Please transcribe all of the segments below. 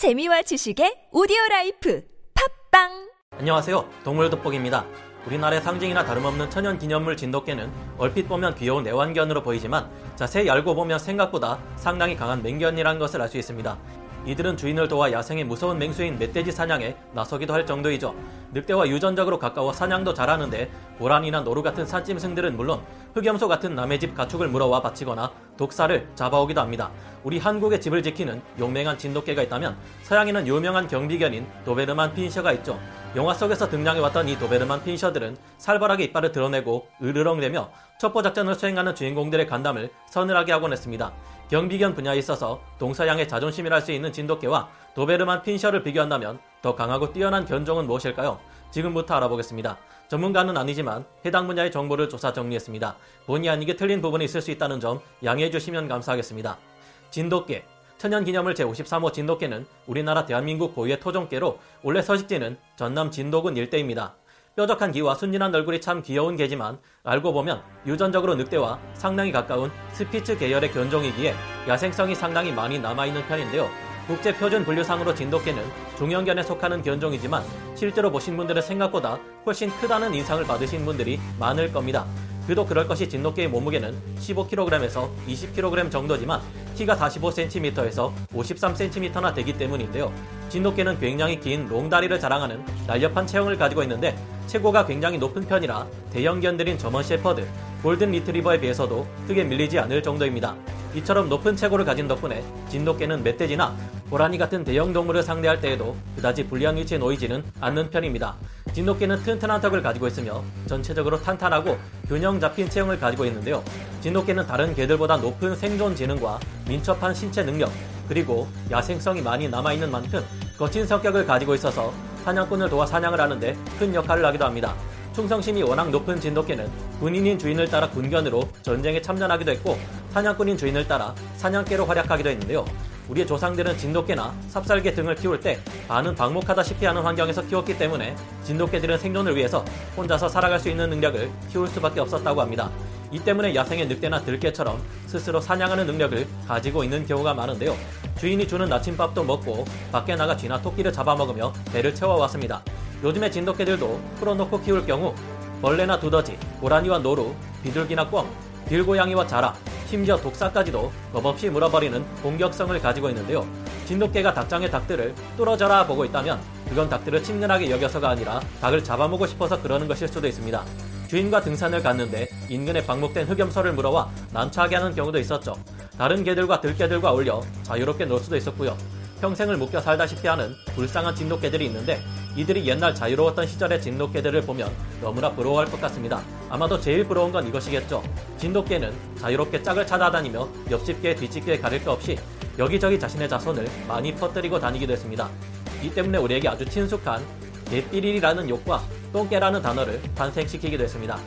재미와 지식의 오디오 라이프 팟빵 안녕하세요. 동물 돋보기입니다. 우리나라의 상징이나 다름없는 천연 기념물 진돗개는 얼핏 보면 귀여운 애완견으로 보이지만 자세히 알고 보면 생각보다 상당히 강한 맹견이라는 것을 알 수 있습니다. 이들은 주인을 도와 야생의 무서운 맹수인 멧돼지 사냥에 나서기도 할 정도이죠. 늑대와 유전적으로 가까워 사냥도 잘하는데 고라니나 노루 같은 산짐승들은 물론 흑염소 같은 남의 집 가축을 물어와 바치거나 독사를 잡아오기도 합니다. 우리 한국의 집을 지키는 용맹한 진돗개가 있다면 서양에는 유명한 경비견인 도베르만 핀셔가 있죠. 영화 속에서 등장해왔던 이 도베르만 핀셔들은 살벌하게 이빨을 드러내고 으르렁대며 첩보 작전을 수행하는 주인공들의 간담을 서늘하게 하곤 했습니다. 경비견 분야에 있어서 동서양의 자존심이랄 수 있는 진돗개와 도베르만 핀셔를 비교한다면 더 강하고 뛰어난 견종은 무엇일까요? 지금부터 알아보겠습니다. 전문가는 아니지만 해당 분야의 정보를 조사 정리했습니다. 본의 아니게 틀린 부분이 있을 수 있다는 점 양해해 주시면 감사하겠습니다. 진돗개 천연기념물 제53호 진돗개는 우리나라 대한민국 고유의 토종개로 원래 서식지는 전남 진도군 일대입니다. 뾰족한 기와 순진한 얼굴이 참 귀여운 개지만 알고 보면 유전적으로 늑대와 상당히 가까운 스피츠 계열의 견종이기에 야생성이 상당히 많이 남아있는 편인데요. 국제 표준 분류상으로 진돗개는 중형견에 속하는 견종이지만 실제로 보신 분들은 생각보다 훨씬 크다는 인상을 받으신 분들이 많을 겁니다. 그도 그럴 것이 진돗개의 몸무게는 15kg에서 20kg 정도지만 키가 45cm에서 53cm나 되기 때문인데요. 진돗개는 굉장히 긴 롱다리를 자랑하는 날렵한 체형을 가지고 있는데 체고가 굉장히 높은 편이라 대형견들인 저먼 셰퍼드, 골든 리트리버에 비해서도 크게 밀리지 않을 정도입니다. 이처럼 높은 체고를 가진 덕분에 진돗개는 멧돼지나 고라니 같은 대형 동물을 상대할 때에도 그다지 불리한 위치에 놓이지는 않는 편입니다. 진돗개는 튼튼한 턱을 가지고 있으며 전체적으로 탄탄하고 균형 잡힌 체형을 가지고 있는데요. 진돗개는 다른 개들보다 높은 생존 지능과 민첩한 신체 능력, 그리고 야생성이 많이 남아있는 만큼 거친 성격을 가지고 있어서 사냥꾼을 도와 사냥을 하는데 큰 역할을 하기도 합니다. 충성심이 워낙 높은 진돗개는 군인인 주인을 따라 군견으로 전쟁에 참전하기도 했고 사냥꾼인 주인을 따라 사냥개로 활약하기도 했는데요. 우리의 조상들은 진돗개나 삽살개 등을 키울 때 반은 방목하다시피 하는 환경에서 키웠기 때문에 진돗개들은 생존을 위해서 혼자서 살아갈 수 있는 능력을 키울 수밖에 없었다고 합니다. 이 때문에 야생의 늑대나 들개처럼 스스로 사냥하는 능력을 가지고 있는 경우가 많은데요. 주인이 주는 나침밥도 먹고 밖에 나가 쥐나 토끼를 잡아먹으며 배를 채워왔습니다. 요즘의 진돗개들도 풀어놓고 키울 경우 벌레나 두더지, 고라니와 노루, 비둘기나 꿩, 길고양이와 자라, 심지어 독사까지도 겁없이 물어버리는 공격성을 가지고 있는데요. 진돗개가 닭장의 닭들을 뚫어져라 보고 있다면 그건 닭들을 친근하게 여겨서가 아니라 닭을 잡아먹고 싶어서 그러는 것일 수도 있습니다. 주인과 등산을 갔는데 인근에 방목된 흑염소를 물어와 난처하게 하는 경우도 있었죠. 다른 개들과 들개들과 어울려 자유롭게 놀 수도 있었고요. 평생을 묶여 살다시피 하는 불쌍한 진돗개들이 있는데 이들이 옛날 자유로웠던 시절의 진돗개들을 보면 너무나 부러워할 것 같습니다. 아마도 제일 부러운 건 이것이겠죠. 진돗개는 자유롭게 짝을 찾아다니며 옆집 개, 뒷집 개 가릴 것 없이 여기저기 자신의 자손을 많이 퍼뜨리고 다니기도 했습니다. 이 때문에 우리에게 아주 친숙한 개삐리라는 욕과 똥개라는 단어를 탄생시키기도 했습니다.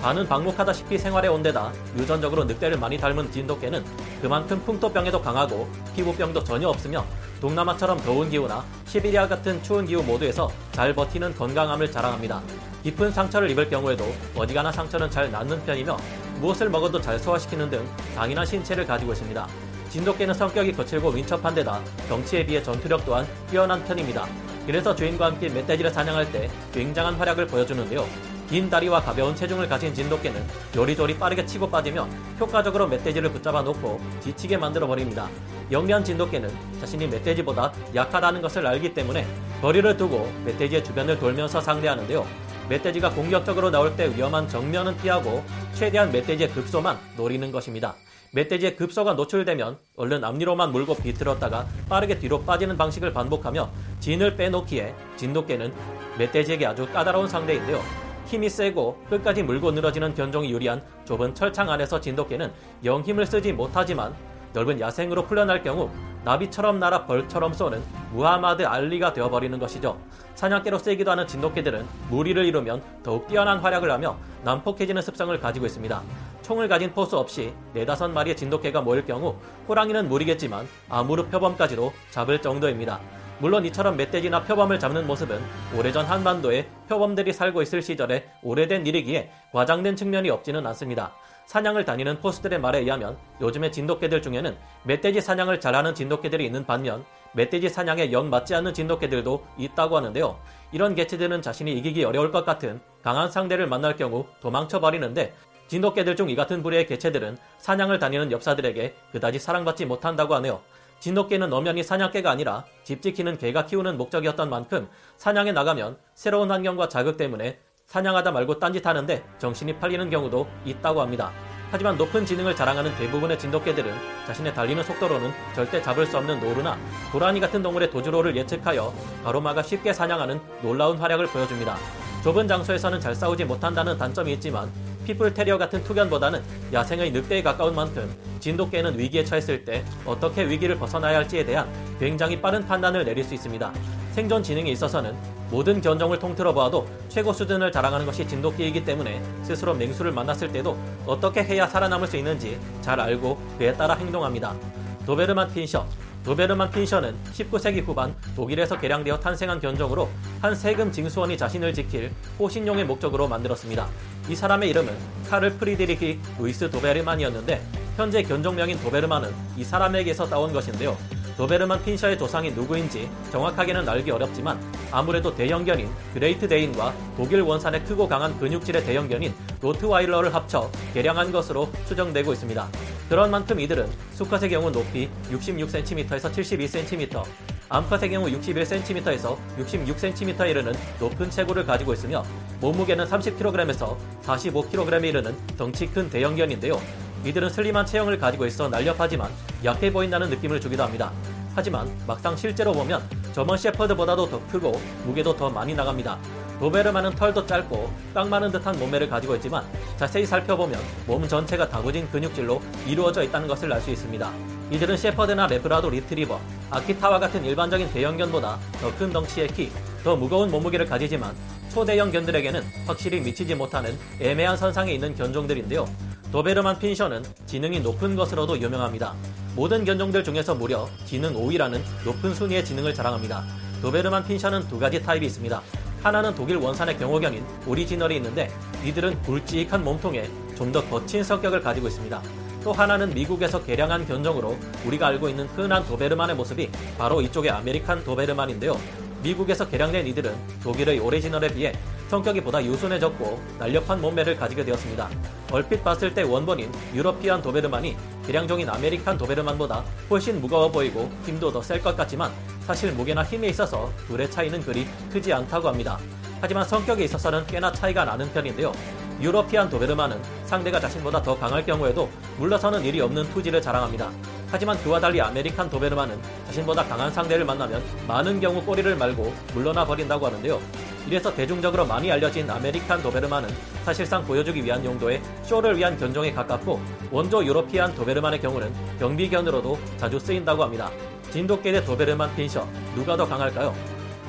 반은 방목하다시피 생활에 온 데다 유전적으로 늑대를 많이 닮은 진돗개는 그만큼 풍토병에도 강하고 피부병도 전혀 없으며 동남아처럼 더운 기후나 시베리아 같은 추운 기후 모두에서 잘 버티는 건강함을 자랑합니다. 깊은 상처를 입을 경우에도 어디가나 상처는 잘 낫는 편이며 무엇을 먹어도 잘 소화시키는 등 강인한 신체를 가지고 있습니다. 진돗개는 성격이 거칠고 민첩한 데다 덩치에 비해 전투력 또한 뛰어난 편입니다. 그래서 주인과 함께 멧돼지를 사냥할 때 굉장한 활약을 보여주는데요. 긴 다리와 가벼운 체중을 가진 진돗개는 요리조리 빠르게 치고 빠지며 효과적으로 멧돼지를 붙잡아 놓고 지치게 만들어 버립니다. 영리한 진돗개는 자신이 멧돼지보다 약하다는 것을 알기 때문에 거리를 두고 멧돼지의 주변을 돌면서 상대하는데요. 멧돼지가 공격적으로 나올 때 위험한 정면은 피하고 최대한 멧돼지의 급소만 노리는 것입니다. 멧돼지의 급소가 노출되면 얼른 앞니로만 물고 비틀었다가 빠르게 뒤로 빠지는 방식을 반복하며 진을 빼놓기에 진돗개는 멧돼지에게 아주 까다로운 상대인데요. 힘이 세고 끝까지 물고 늘어지는 견종이 유리한 좁은 철창 안에서 진돗개는 영 힘을 쓰지 못하지만 넓은 야생으로 풀려날 경우 나비처럼 날아 벌처럼 쏘는 무하마드 알리가 되어버리는 것이죠. 사냥개로 쓰이기도 하는 진돗개들은 무리를 이루면 더욱 뛰어난 활약을 하며 난폭해지는 습성을 가지고 있습니다. 총을 가진 포수 없이 네다섯 마리의 진돗개가 모일 경우 호랑이는 무리겠지만 아무르 표범까지도 잡을 정도입니다. 물론 이처럼 멧돼지나 표범을 잡는 모습은 오래전 한반도에 표범들이 살고 있을 시절에 오래된 일이기에 과장된 측면이 없지는 않습니다. 사냥을 다니는 포스들의 말에 의하면 요즘의 진돗개들 중에는 멧돼지 사냥을 잘하는 진돗개들이 있는 반면 멧돼지 사냥에 영 맞지 않는 진돗개들도 있다고 하는데요. 이런 개체들은 자신이 이기기 어려울 것 같은 강한 상대를 만날 경우 도망쳐 버리는데 진돗개들 중 이 같은 부류의 개체들은 사냥을 다니는 엽사들에게 그다지 사랑받지 못한다고 하네요. 진돗개는 엄연히 사냥개가 아니라 집 지키는 개가 키우는 목적이었던 만큼 사냥에 나가면 새로운 환경과 자극 때문에 사냥하다 말고 딴짓하는데 정신이 팔리는 경우도 있다고 합니다. 하지만 높은 지능을 자랑하는 대부분의 진돗개들은 자신의 달리는 속도로는 절대 잡을 수 없는 노루나 고라니 같은 동물의 도주로를 예측하여 가로막아 쉽게 사냥하는 놀라운 활약을 보여줍니다. 좁은 장소에서는 잘 싸우지 못한다는 단점이 있지만 피플 테리어 같은 투견보다는 야생의 늑대에 가까운 만큼 진돗개는 위기에 처했을 때 어떻게 위기를 벗어나야 할지에 대한 굉장히 빠른 판단을 내릴 수 있습니다. 생존 지능에 있어서는 모든 견종을 통틀어 보아도 최고 수준을 자랑하는 것이 진돗개이기 때문에 스스로 맹수를 만났을 때도 어떻게 해야 살아남을 수 있는지 잘 알고 그에 따라 행동합니다. 도베르만 핀셔 도베르만 핀셔는 19세기 후반 독일에서 개량되어 탄생한 견종으로 한 세금 징수원이 자신을 지킬 호신용의 목적으로 만들었습니다. 이 사람의 이름은 카를 프리드리히 루이스 도베르만이었는데 현재 견종명인 도베르만은 이 사람에게서 따온 것인데요. 도베르만 핀셔의 조상이 누구인지 정확하게는 알기 어렵지만 아무래도 대형견인 그레이트 데인과 독일 원산의 크고 강한 근육질의 대형견인 로트와일러를 합쳐 개량한 것으로 추정되고 있습니다. 그런 만큼 이들은 수컷의 경우 높이 66cm에서 72cm, 암컷의 경우 61cm에서 66cm에 이르는 높은 체구를 가지고 있으며 몸무게는 30kg에서 45kg에 이르는 덩치 큰 대형견인데요. 이들은 슬림한 체형을 가지고 있어 날렵하지만 약해 보인다는 느낌을 주기도 합니다. 하지만 막상 실제로 보면 저먼 셰퍼드보다도 더 크고 무게도 더 많이 나갑니다. 도베르만은 털도 짧고 깡마른 듯한 몸매를 가지고 있지만 자세히 살펴보면 몸 전체가 다부진 근육질로 이루어져 있다는 것을 알 수 있습니다. 이들은 셰퍼드나 래브라도 리트리버, 아키타와 같은 일반적인 대형견보다 더 큰 덩치의 키, 더 무거운 몸무게를 가지지만 초대형 견들에게는 확실히 미치지 못하는 애매한 선상에 있는 견종들인데요. 도베르만 핀셔는 지능이 높은 것으로도 유명합니다. 모든 견종들 중에서 무려 지능 5위라는 높은 순위의 지능을 자랑합니다. 도베르만 핀셔는 두 가지 타입이 있습니다. 하나는 독일 원산의 경호견인 오리지널이 있는데 이들은 굵직한 몸통에 좀 더 거친 성격을 가지고 있습니다. 또 하나는 미국에서 개량한 견종으로 우리가 알고 있는 흔한 도베르만의 모습이 바로 이쪽의 아메리칸 도베르만인데요. 미국에서 개량된 이들은 독일의 오리지널에 비해 성격이 보다 유순해졌고 날렵한 몸매를 가지게 되었습니다. 얼핏 봤을 때 원본인 유러피안 도베르만이 개량종인 아메리칸 도베르만보다 훨씬 무거워 보이고 힘도 더 셀 것 같지만 사실 무게나 힘에 있어서 둘의 차이는 그리 크지 않다고 합니다. 하지만 성격에 있어서는 꽤나 차이가 나는 편인데요. 유러피안 도베르만은 상대가 자신보다 더 강할 경우에도 물러서는 일이 없는 투지를 자랑합니다. 하지만 그와 달리 아메리칸 도베르만은 자신보다 강한 상대를 만나면 많은 경우 꼬리를 말고 물러나 버린다고 하는데요. 이래서 대중적으로 많이 알려진 아메리칸 도베르만은 사실상 보여주기 위한 용도의 쇼를 위한 견종에 가깝고 원조 유로피안 도베르만의 경우는 경비견으로도 자주 쓰인다고 합니다. 진돗개 대 도베르만 핀셔 누가 더 강할까요?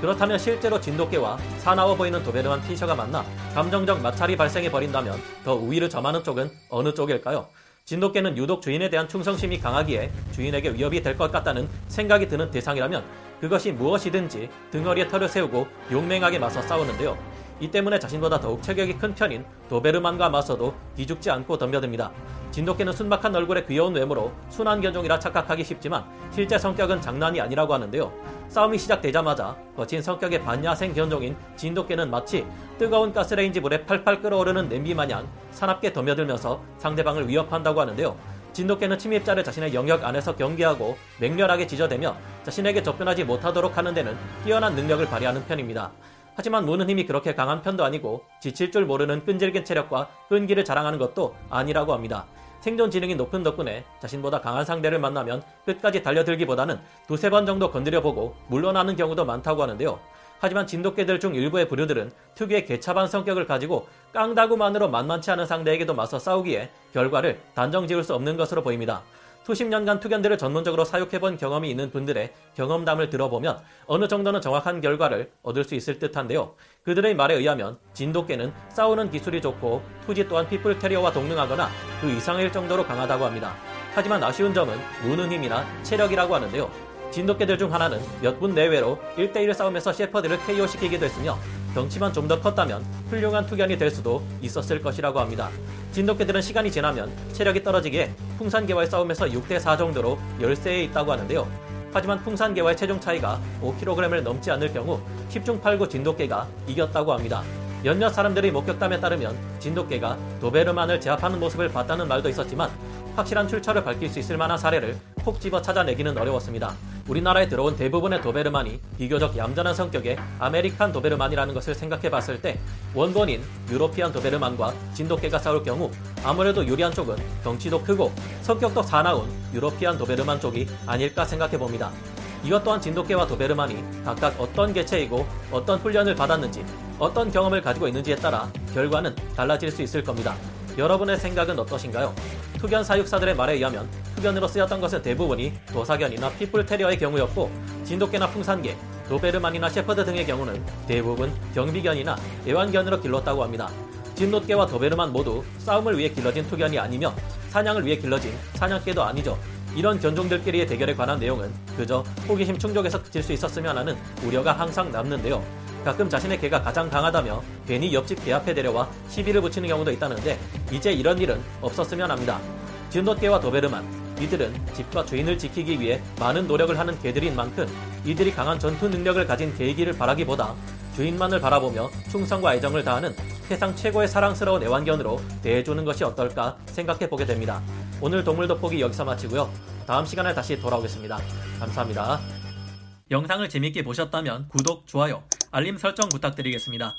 그렇다면 실제로 진돗개와 사나워 보이는 도베르만 핀셔가 만나 감정적 마찰이 발생해 버린다면 더 우위를 점하는 쪽은 어느 쪽일까요? 진돗개는 유독 주인에 대한 충성심이 강하기에 주인에게 위협이 될 것 같다는 생각이 드는 대상이라면 그것이 무엇이든지 등허리에 털을 세우고 용맹하게 맞서 싸우는데요. 이 때문에 자신보다 더욱 체격이 큰 편인 도베르만과 맞서도 기죽지 않고 덤벼듭니다. 진돗개는 순박한 얼굴에 귀여운 외모로 순한 견종이라 착각하기 쉽지만 실제 성격은 장난이 아니라고 하는데요. 싸움이 시작되자마자 거친 성격의 반야생 견종인 진돗개는 마치 뜨거운 가스레인지 물에 팔팔 끓어오르는 냄비 마냥 사납게 덤벼들면서 상대방을 위협한다고 하는데요. 진돗개는 침입자를 자신의 영역 안에서 경계하고 맹렬하게 지저대며 자신에게 접근하지 못하도록 하는 데는 뛰어난 능력을 발휘하는 편입니다. 하지만 무는 힘이 그렇게 강한 편도 아니고 지칠 줄 모르는 끈질긴 체력과 끈기를 자랑하는 것도 아니라고 합니다. 생존 지능이 높은 덕분에 자신보다 강한 상대를 만나면 끝까지 달려들기보다는 두세 번 정도 건드려보고 물러나는 경우도 많다고 하는데요. 하지만 진돗개들 중 일부의 부류들은 특유의 개차반 성격을 가지고 깡다구만으로 만만치 않은 상대에게도 맞서 싸우기에 결과를 단정 지을 수 없는 것으로 보입니다. 수십 년간 투견들을 전문적으로 사육해본 경험이 있는 분들의 경험담을 들어보면 어느 정도는 정확한 결과를 얻을 수 있을 듯한데요. 그들의 말에 의하면 진돗개는 싸우는 기술이 좋고 투지 또한 피플 테리어와 동능하거나 그 이상일 정도로 강하다고 합니다. 하지만 아쉬운 점은 무는 힘이나 체력이라고 하는데요. 진돗개들 중 하나는 몇 분 내외로 1대1 싸움에서 셰퍼드를 KO시키기도 했으며 덩치만 좀 더 컸다면 훌륭한 투견이 될 수도 있었을 것이라고 합니다. 진돗개들은 시간이 지나면 체력이 떨어지기에 풍산개와의 싸움에서 6대4 정도로 열세에 있다고 하는데요. 하지만 풍산개와의 체중 차이가 5kg을 넘지 않을 경우 10중 8구 진돗개가 이겼다고 합니다. 몇몇 사람들이 목격담에 따르면 진돗개가 도베르만을 제압하는 모습을 봤다는 말도 있었지만 확실한 출처를 밝힐 수 있을 만한 사례를 콕 집어 찾아내기는 어려웠습니다. 우리나라에 들어온 대부분의 도베르만이 비교적 얌전한 성격의 아메리칸 도베르만이라는 것을 생각해 봤을 때 원본인 유로피안 도베르만과 진돗개가 싸울 경우 아무래도 유리한 쪽은 덩치도 크고 성격도 사나운 유로피안 도베르만 쪽이 아닐까 생각해 봅니다. 이것 또한 진돗개와 도베르만이 각각 어떤 개체이고 어떤 훈련을 받았는지 어떤 경험을 가지고 있는지에 따라 결과는 달라질 수 있을 겁니다. 여러분의 생각은 어떠신가요? 투견 사육사들의 말에 의하면 투견으로 쓰였던 것은 대부분이 도사견이나 핏불 테리어의 경우였고 진돗개나 풍산개, 도베르만이나 셰퍼드 등의 경우는 대부분 경비견이나 애완견으로 길렀다고 합니다. 진돗개와 도베르만 모두 싸움을 위해 길러진 투견이 아니며 사냥을 위해 길러진 사냥개도 아니죠. 이런 견종들끼리의 대결에 관한 내용은 그저 호기심 충족에서 그칠 수 있었으면 하는 우려가 항상 남는데요. 가끔 자신의 개가 가장 강하다며 괜히 옆집 개 앞에 데려와 시비를 붙이는 경우도 있다는데 이제 이런 일은 없었으면 합니다. 진돗개와 도베르만 이들은 집과 주인을 지키기 위해 많은 노력을 하는 개들인 만큼 이들이 강한 전투 능력을 가진 개이기를 바라기보다 주인만을 바라보며 충성과 애정을 다하는 세상 최고의 사랑스러운 애완견으로 대해주는 것이 어떨까 생각해 보게 됩니다. 오늘 동물 돋보기 여기서 마치고요. 다음 시간에 다시 돌아오겠습니다. 감사합니다. 영상을 재밌게 보셨다면 구독, 좋아요, 알림 설정 부탁드리겠습니다.